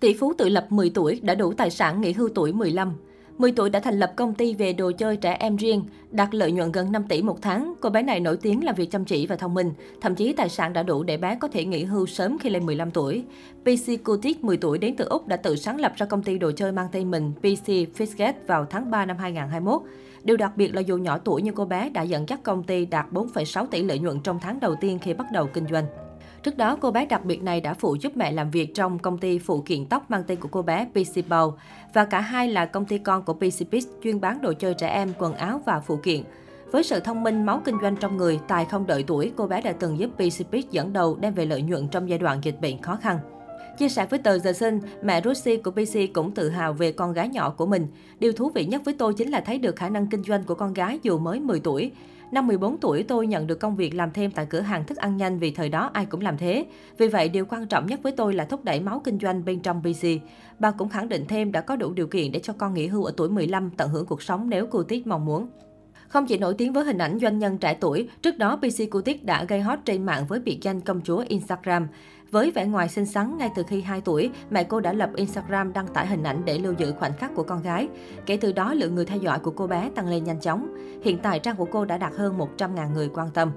Tỷ phú tự lập 10 tuổi đã đủ tài sản nghỉ hưu tuổi 15. 10 tuổi đã thành lập công ty về đồ chơi trẻ em riêng, đạt lợi nhuận gần 5 tỷ một tháng. Cô bé này nổi tiếng là việc chăm chỉ và thông minh, thậm chí tài sản đã đủ để bé có thể nghỉ hưu sớm khi lên 15 tuổi. PC Kutik, 10 tuổi đến từ Úc đã tự sáng lập ra công ty đồ chơi mang tên mình PC Fisket vào tháng 3 năm 2021. Điều đặc biệt là dù nhỏ tuổi nhưng cô bé đã dẫn dắt công ty đạt 4,6 tỷ lợi nhuận trong tháng đầu tiên khi bắt đầu kinh doanh. Trước đó, cô bé đặc biệt này đã phụ giúp mẹ làm việc trong công ty phụ kiện tóc mang tên của cô bé PC Bow. Và cả hai là công ty con của PC Biz chuyên bán đồ chơi trẻ em, quần áo và phụ kiện. Với sự thông minh, máu kinh doanh trong người, tài không đợi tuổi, cô bé đã từng giúp PC Biz dẫn đầu đem về lợi nhuận trong giai đoạn dịch bệnh khó khăn. Chia sẻ với tờ The Sun, mẹ Rosie của PC cũng tự hào về con gái nhỏ của mình. Điều thú vị nhất với tôi chính là thấy được khả năng kinh doanh của con gái dù mới 10 tuổi. Năm 14 tuổi tôi nhận được công việc làm thêm tại cửa hàng thức ăn nhanh vì thời đó ai cũng làm thế. Vì vậy, điều quan trọng nhất với tôi là thúc đẩy máu kinh doanh bên trong PC. Bà cũng khẳng định thêm đã có đủ điều kiện để cho con nghỉ hưu ở tuổi 15 tận hưởng cuộc sống nếu cô Tiết mong muốn. Không chỉ nổi tiếng với hình ảnh doanh nhân trẻ tuổi, trước đó PC Cutic đã gây hot trên mạng với biệt danh công chúa Instagram. Với vẻ ngoài xinh xắn ngay từ khi 2 tuổi, mẹ cô đã lập Instagram đăng tải hình ảnh để lưu giữ khoảnh khắc của con gái. Kể từ đó, lượng người theo dõi của cô bé tăng lên nhanh chóng. Hiện tại, trang của cô đã đạt hơn 100.000 người quan tâm.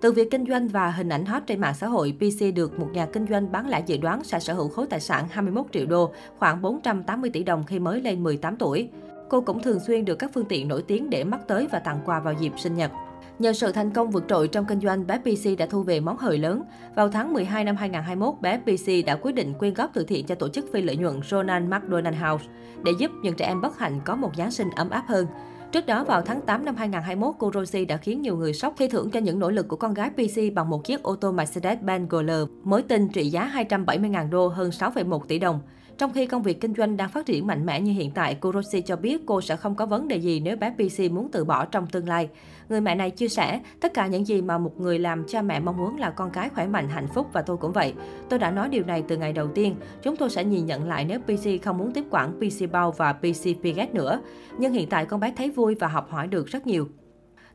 Từ việc kinh doanh và hình ảnh hot trên mạng xã hội, PC được một nhà kinh doanh bán lẻ dự đoán sẽ sở hữu khối tài sản 21 triệu đô, khoảng 480 tỷ đồng khi mới lên 18 tuổi. Cô cũng thường xuyên được các phương tiện nổi tiếng để mắc tới và tặng quà vào dịp sinh nhật. Nhờ sự thành công vượt trội trong kinh doanh, bé PC đã thu về món hời lớn. Vào tháng 12 năm 2021, bé PC đã quyết định quyên góp từ thiện cho tổ chức phi lợi nhuận Ronald McDonald House để giúp những trẻ em bất hạnh có một Giáng sinh ấm áp hơn. Trước đó, vào tháng 8 năm 2021, cô Rosie đã khiến nhiều người sốc khi thưởng cho những nỗ lực của con gái PC bằng một chiếc ô tô Mercedes-Benz GL mới tinh trị giá 270.000 đô, hơn 6,1 tỷ đồng. Trong khi công việc kinh doanh đang phát triển mạnh mẽ như hiện tại, cô Rosie cho biết cô sẽ không có vấn đề gì nếu bé PC muốn từ bỏ trong tương lai. Người mẹ này chia sẻ, tất cả những gì mà một người làm cha mẹ mong muốn là con cái khỏe mạnh, hạnh phúc và tôi cũng vậy. Tôi đã nói điều này từ ngày đầu tiên. Chúng tôi sẽ nhìn nhận lại nếu PC không muốn tiếp quản PC Bao và PC Piget nữa. Nhưng hiện tại con bé thấy vui và học hỏi được rất nhiều.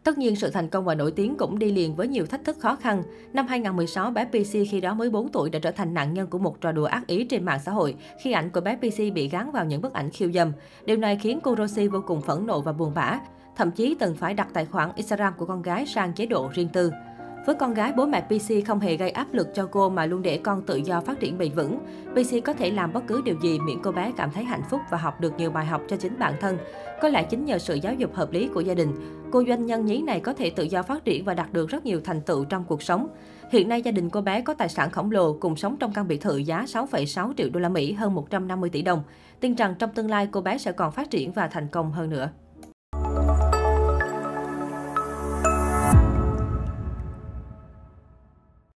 Tất nhiên, sự thành công và nổi tiếng cũng đi liền với nhiều thách thức khó khăn. Năm 2016, bé PC khi đó mới 4 tuổi đã trở thành nạn nhân của một trò đùa ác ý trên mạng xã hội khi ảnh của bé PC bị gắn vào những bức ảnh khiêu dâm. Điều này khiến cô Rosie vô cùng phẫn nộ và buồn bã, thậm chí từng phải đặt tài khoản Instagram của con gái sang chế độ riêng tư. Với con gái, bố mẹ PC không hề gây áp lực cho cô mà luôn để con tự do phát triển bền vững. PC có thể làm bất cứ điều gì miễn cô bé cảm thấy hạnh phúc và học được nhiều bài học cho chính bản thân. Có lẽ chính nhờ sự giáo dục hợp lý của gia đình, cô doanh nhân nhí này có thể tự do phát triển và đạt được rất nhiều thành tựu trong cuộc sống. Hiện nay gia đình cô bé có tài sản khổng lồ cùng sống trong căn biệt thự giá 6,6 triệu đô la Mỹ hơn 150 tỷ đồng. Tin rằng trong tương lai cô bé sẽ còn phát triển và thành công hơn nữa.